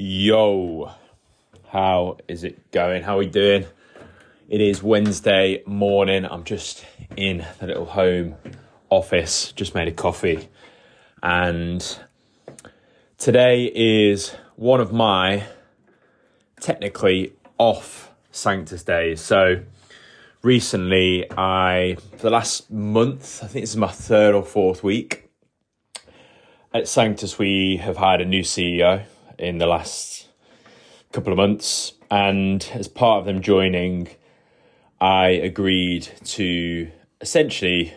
Yo, how is it going? How are we doing? It is Wednesday morning. I'm just in the little home office, just made a coffee. And today is one of my technically off Sanctus days. So recently, I, for the last month, I think this is my third or fourth week, at Sanctus, we have hired a new CEO in the last couple of months. And as part of them joining, I agreed to essentially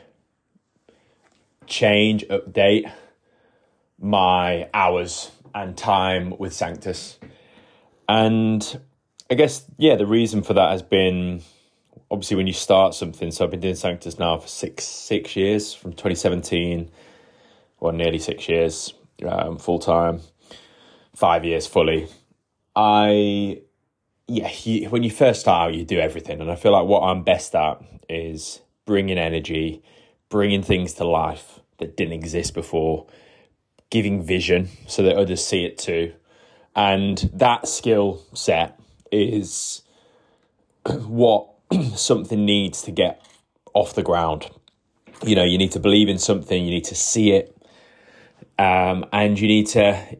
change, update my hours and time with Sanctus. And I guess, yeah, the reason for that has been obviously when you start something. So I've been doing Sanctus now for six six years, from 2017, or nearly six years, um, full time five years fully. I, yeah, you, when you first start out, you do everything. And I feel like what I'm best at is bringing energy, bringing things to life that didn't exist before, giving vision so that others see it too. And that skill set is what something needs to get off the ground. You know, you need to believe in something, you need to see it, um, and you need to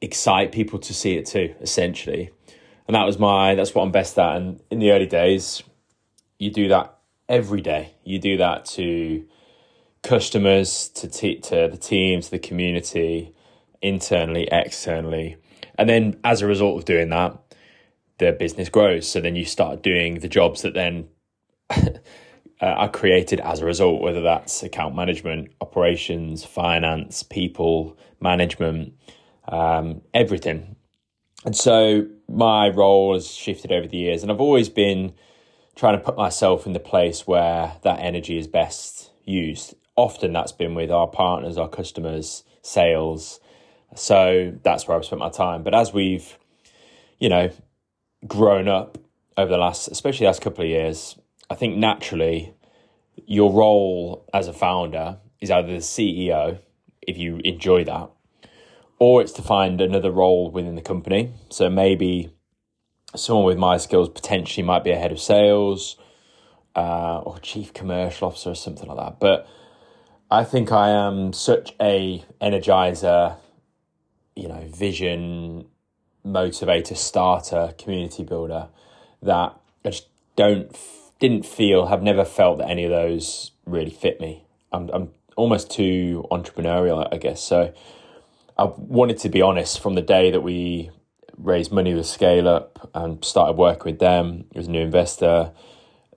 excite people to see it too, essentially. And that was my that's what I'm best at. And in the early days, you do that every day. You do that to customers, to te- to the team, to the community, internally, externally. And then as a result of doing that, the business grows. So then you start doing the jobs that then uh, are created as a result, whether that's account management, operations, finance, people, management, um, everything. And so my role has shifted over the years, and I've always been trying to put myself in the place where that energy is best used. Often that's been with our partners, our customers, sales. So that's where I've spent my time. But as we've, you know, grown up over the last, especially the last couple of years, I think naturally your role as a founder is either the CEO, if you enjoy that, or it's to find another role within the company. So maybe someone with my skills potentially might be a head of sales uh, or chief commercial officer or something like that. But I think I am such a energizer, you know, vision motivator, starter, community builder that I just don't didn't feel have never felt that any of those really fit me. I'm I'm almost too entrepreneurial, I guess. So I wanted to be honest from the day that we raised money with Scale Up and started working with them as a new investor,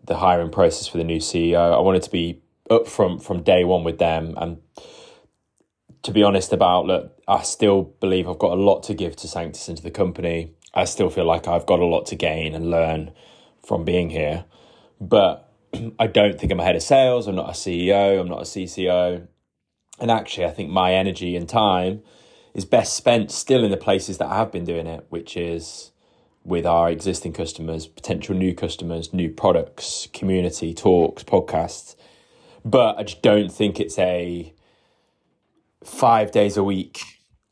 the hiring process for the new CEO. I wanted to be upfront from day one with them and to be honest about look, I still believe I've got a lot to give to Sanctus and to the company. I still feel like I've got a lot to gain and learn from being here. But I don't think I'm a head of sales, I'm not a CEO, I'm not a CCO. And actually I think my energy and time is best spent still in the places that I have been doing it, which is with our existing customers, potential new customers, new products, community, talks, podcasts. But I just don't think it's a five days a week,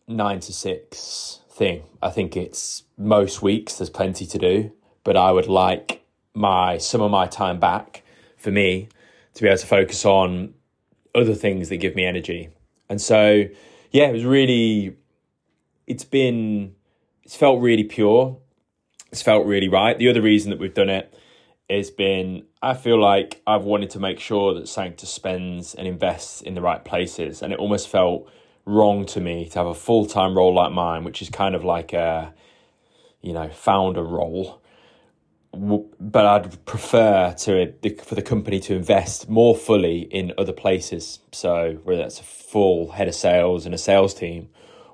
nine to six thing. I think it's most weeks there's plenty to do, but I would like my some of my time back for me to be able to focus on other things that give me energy. And so yeah, it was really, it's been, it's felt really pure. It's felt really right. The other reason that we've done it has been, I feel like I've wanted to make sure that Sanctus spends and invests in the right places. And it almost felt wrong to me to have a full time role like mine, which is kind of like a, you know, founder role but I'd prefer to uh, for the company to invest more fully in other places. So whether that's a full head of sales and a sales team,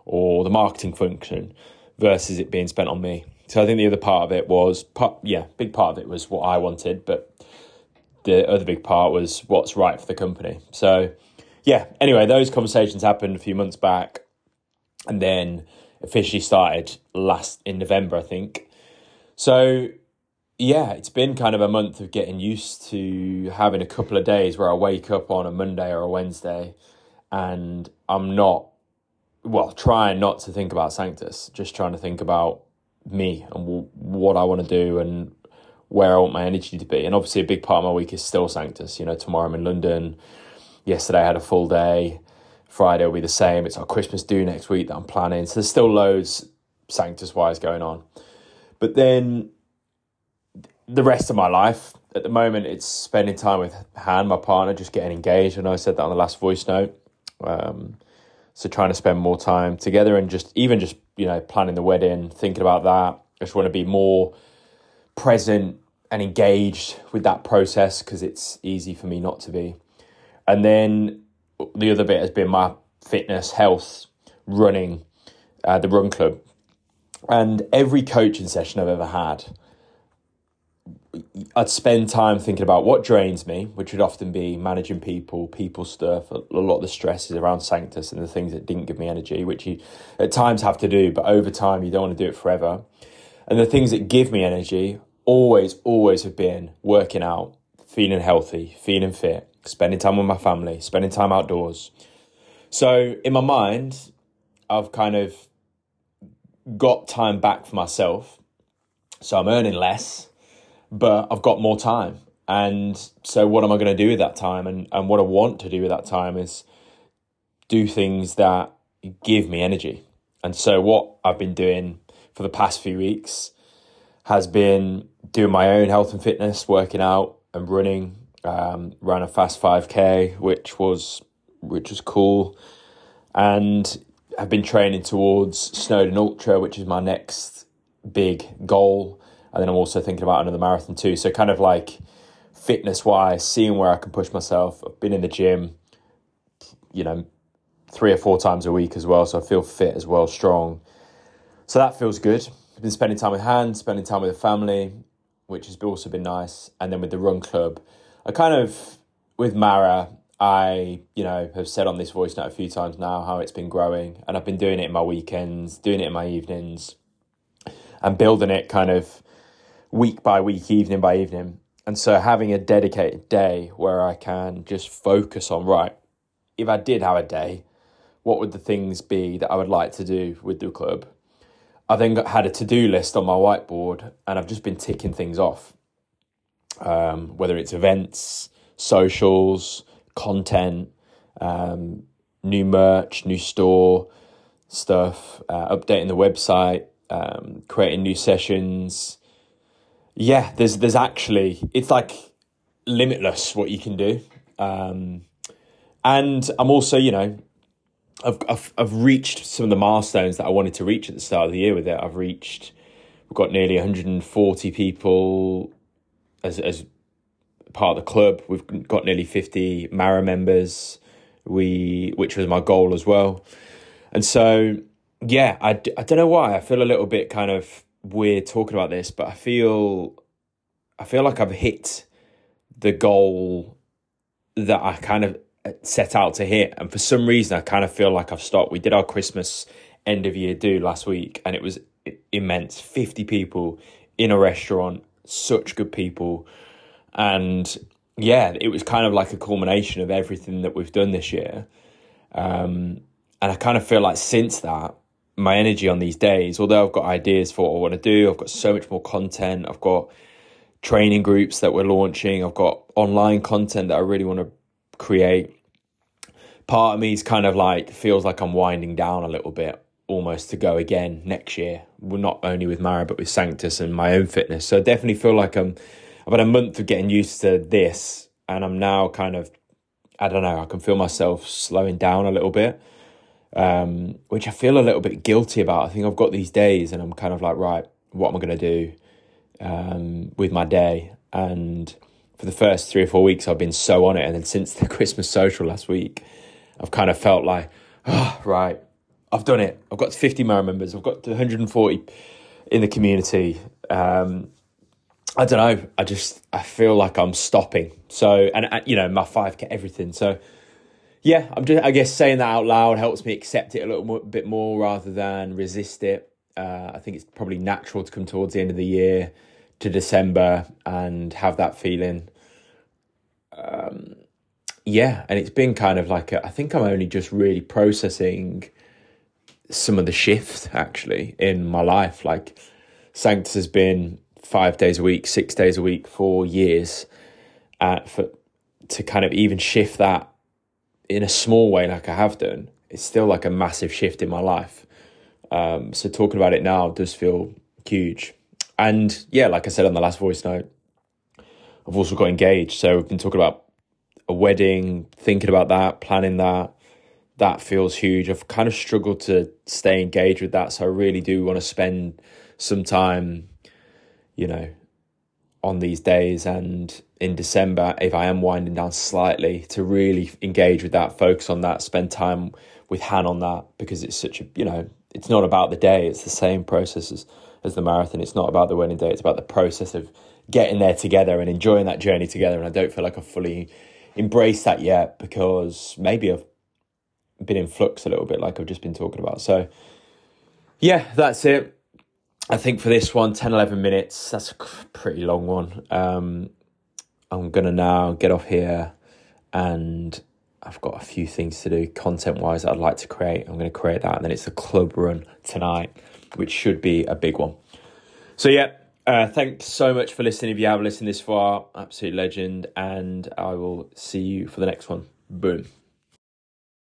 or the marketing function, versus it being spent on me. So I think the other part of it was, part, yeah, big part of it was what I wanted, but the other big part was what's right for the company. So yeah, anyway, those conversations happened a few months back, and then officially started last in November, I think. So yeah, it's been kind of a month of getting used to having a couple of days where I wake up on a Monday or a Wednesday and I'm not well, trying not to think about Sanctus, just trying to think about me and w- what I want to do and where I want my energy to be. And obviously, a big part of my week is still Sanctus. You know, tomorrow I'm in London. Yesterday I had a full day. Friday will be the same. It's our Christmas do next week that I'm planning. So there's still loads Sanctus wise going on. But then the rest of my life, at the moment, it's spending time with Han, my partner, just getting engaged. I know I said that on the last voice note. Um, so trying to spend more time together and just even just you know planning the wedding, thinking about that. I just want to be more present and engaged with that process because it's easy for me not to be. And then the other bit has been my fitness, health, running, uh, the run club, and every coaching session I've ever had I'd spend time thinking about what drains me, which would often be managing people, people stuff. A lot of the stress is around Sanctus and the things that didn't give me energy, which you at times have to do, but over time you don't want to do it forever. And the things that give me energy always, always have been working out, feeling healthy, feeling fit, spending time with my family, spending time outdoors. So in my mind, I've kind of got time back for myself. So I'm earning less but I've got more time. And so, what am I going to do with that time? And, and what I want to do with that time is do things that give me energy. And so, what I've been doing for the past few weeks has been doing my own health and fitness, working out and running. Um, ran a fast 5k, which was which was cool, and have been training towards Snowdon Ultra, which is my next big goal and then I'm also thinking about another marathon too. So kind of like fitness wise, seeing where I can push myself. I've been in the gym, you know, three or four times a week as well, so I feel fit as well, strong. So that feels good. I've been spending time with hands, spending time with the family, which has also been nice, and then with the run club. I kind of with Mara, I, you know, have said on this voice note a few times now how it's been growing, and I've been doing it in my weekends, doing it in my evenings, and building it kind of week by week, evening by evening. And so having a dedicated day where I can just focus on, right, if I did have a day, what would the things be that I would like to do with the club? I then got, had a to do list on my whiteboard and I've just been ticking things off. Um, whether it's events, socials, content, um, new merch, new store stuff, uh, updating the website, um, creating new sessions, yeah, there's there's actually it's like limitless what you can do, um, and I'm also you know I've, I've I've reached some of the milestones that I wanted to reach at the start of the year with it. I've reached we've got nearly 140 people as as part of the club. We've got nearly 50 Mara members. We which was my goal as well, and so yeah, I, I don't know why I feel a little bit kind of we're talking about this, but I feel I feel like I've hit the goal that I kind of set out to hit, and for some reason I kind of feel like I've stopped. We did our Christmas end of year do last week, and it was immense. Fifty people in a restaurant, such good people, and yeah, it was kind of like a culmination of everything that we've done this year. Um, and I kind of feel like since that, my energy on these days, although I've got ideas for what I want to do, I've got so much more content, I've got training groups that we're launching, I've got online content that I really want to create. Part of me is kind of like feels like I'm winding down a little bit almost to go again next year. Well, not only with Mara but with Sanctus and my own fitness. So I definitely feel like I'm I've had a month of getting used to this and I'm now kind of I don't know, I can feel myself slowing down a little bit um, which I feel a little bit guilty about. I think I've got these days and I'm kind of like, right, what am I going to do um, with my day? And for the first three or four weeks, I've been so on it. And then since the Christmas social last week, I've kind of felt like, oh, right, I've done it. I've got 50 Mara members, I've got 140 in the community. Um, I don't know. I just I feel like I'm stopping. So and you know my five k everything. So yeah, I'm just, I guess saying that out loud helps me accept it a little more, bit more rather than resist it. Uh, I think it's probably natural to come towards the end of the year to December and have that feeling. Um, yeah, and it's been kind of like a, I think I'm only just really processing some of the shift actually in my life. Like Sanctus has been five days a week, six days a week for years. Uh, for to kind of even shift that in a small way, like I have done, it's still like a massive shift in my life. Um, so talking about it now does feel huge. And yeah, like I said on the last voice note, I've also got engaged. So we've been talking about a wedding, thinking about that, planning that. That feels huge. I've kind of struggled to stay engaged with that. So I really do want to spend some time, you know, on these days and in December, if I am winding down slightly, to really engage with that, focus on that, spend time with Han on that because it's such a, you know, it's not about the day, it's the same process as, as the marathon. It's not about the wedding day, it's about the process of getting there together and enjoying that journey together. And I don't feel like I've fully embraced that yet because maybe I've been in flux a little bit, like I've just been talking about. So, yeah, that's it. I think for this one, 10, 11 minutes, that's a pretty long one. Um, I'm going to now get off here and I've got a few things to do content wise I'd like to create. I'm going to create that and then it's a club run tonight, which should be a big one. So, yeah, uh, thanks so much for listening. If you have listened this far, absolute legend. And I will see you for the next one. Boom.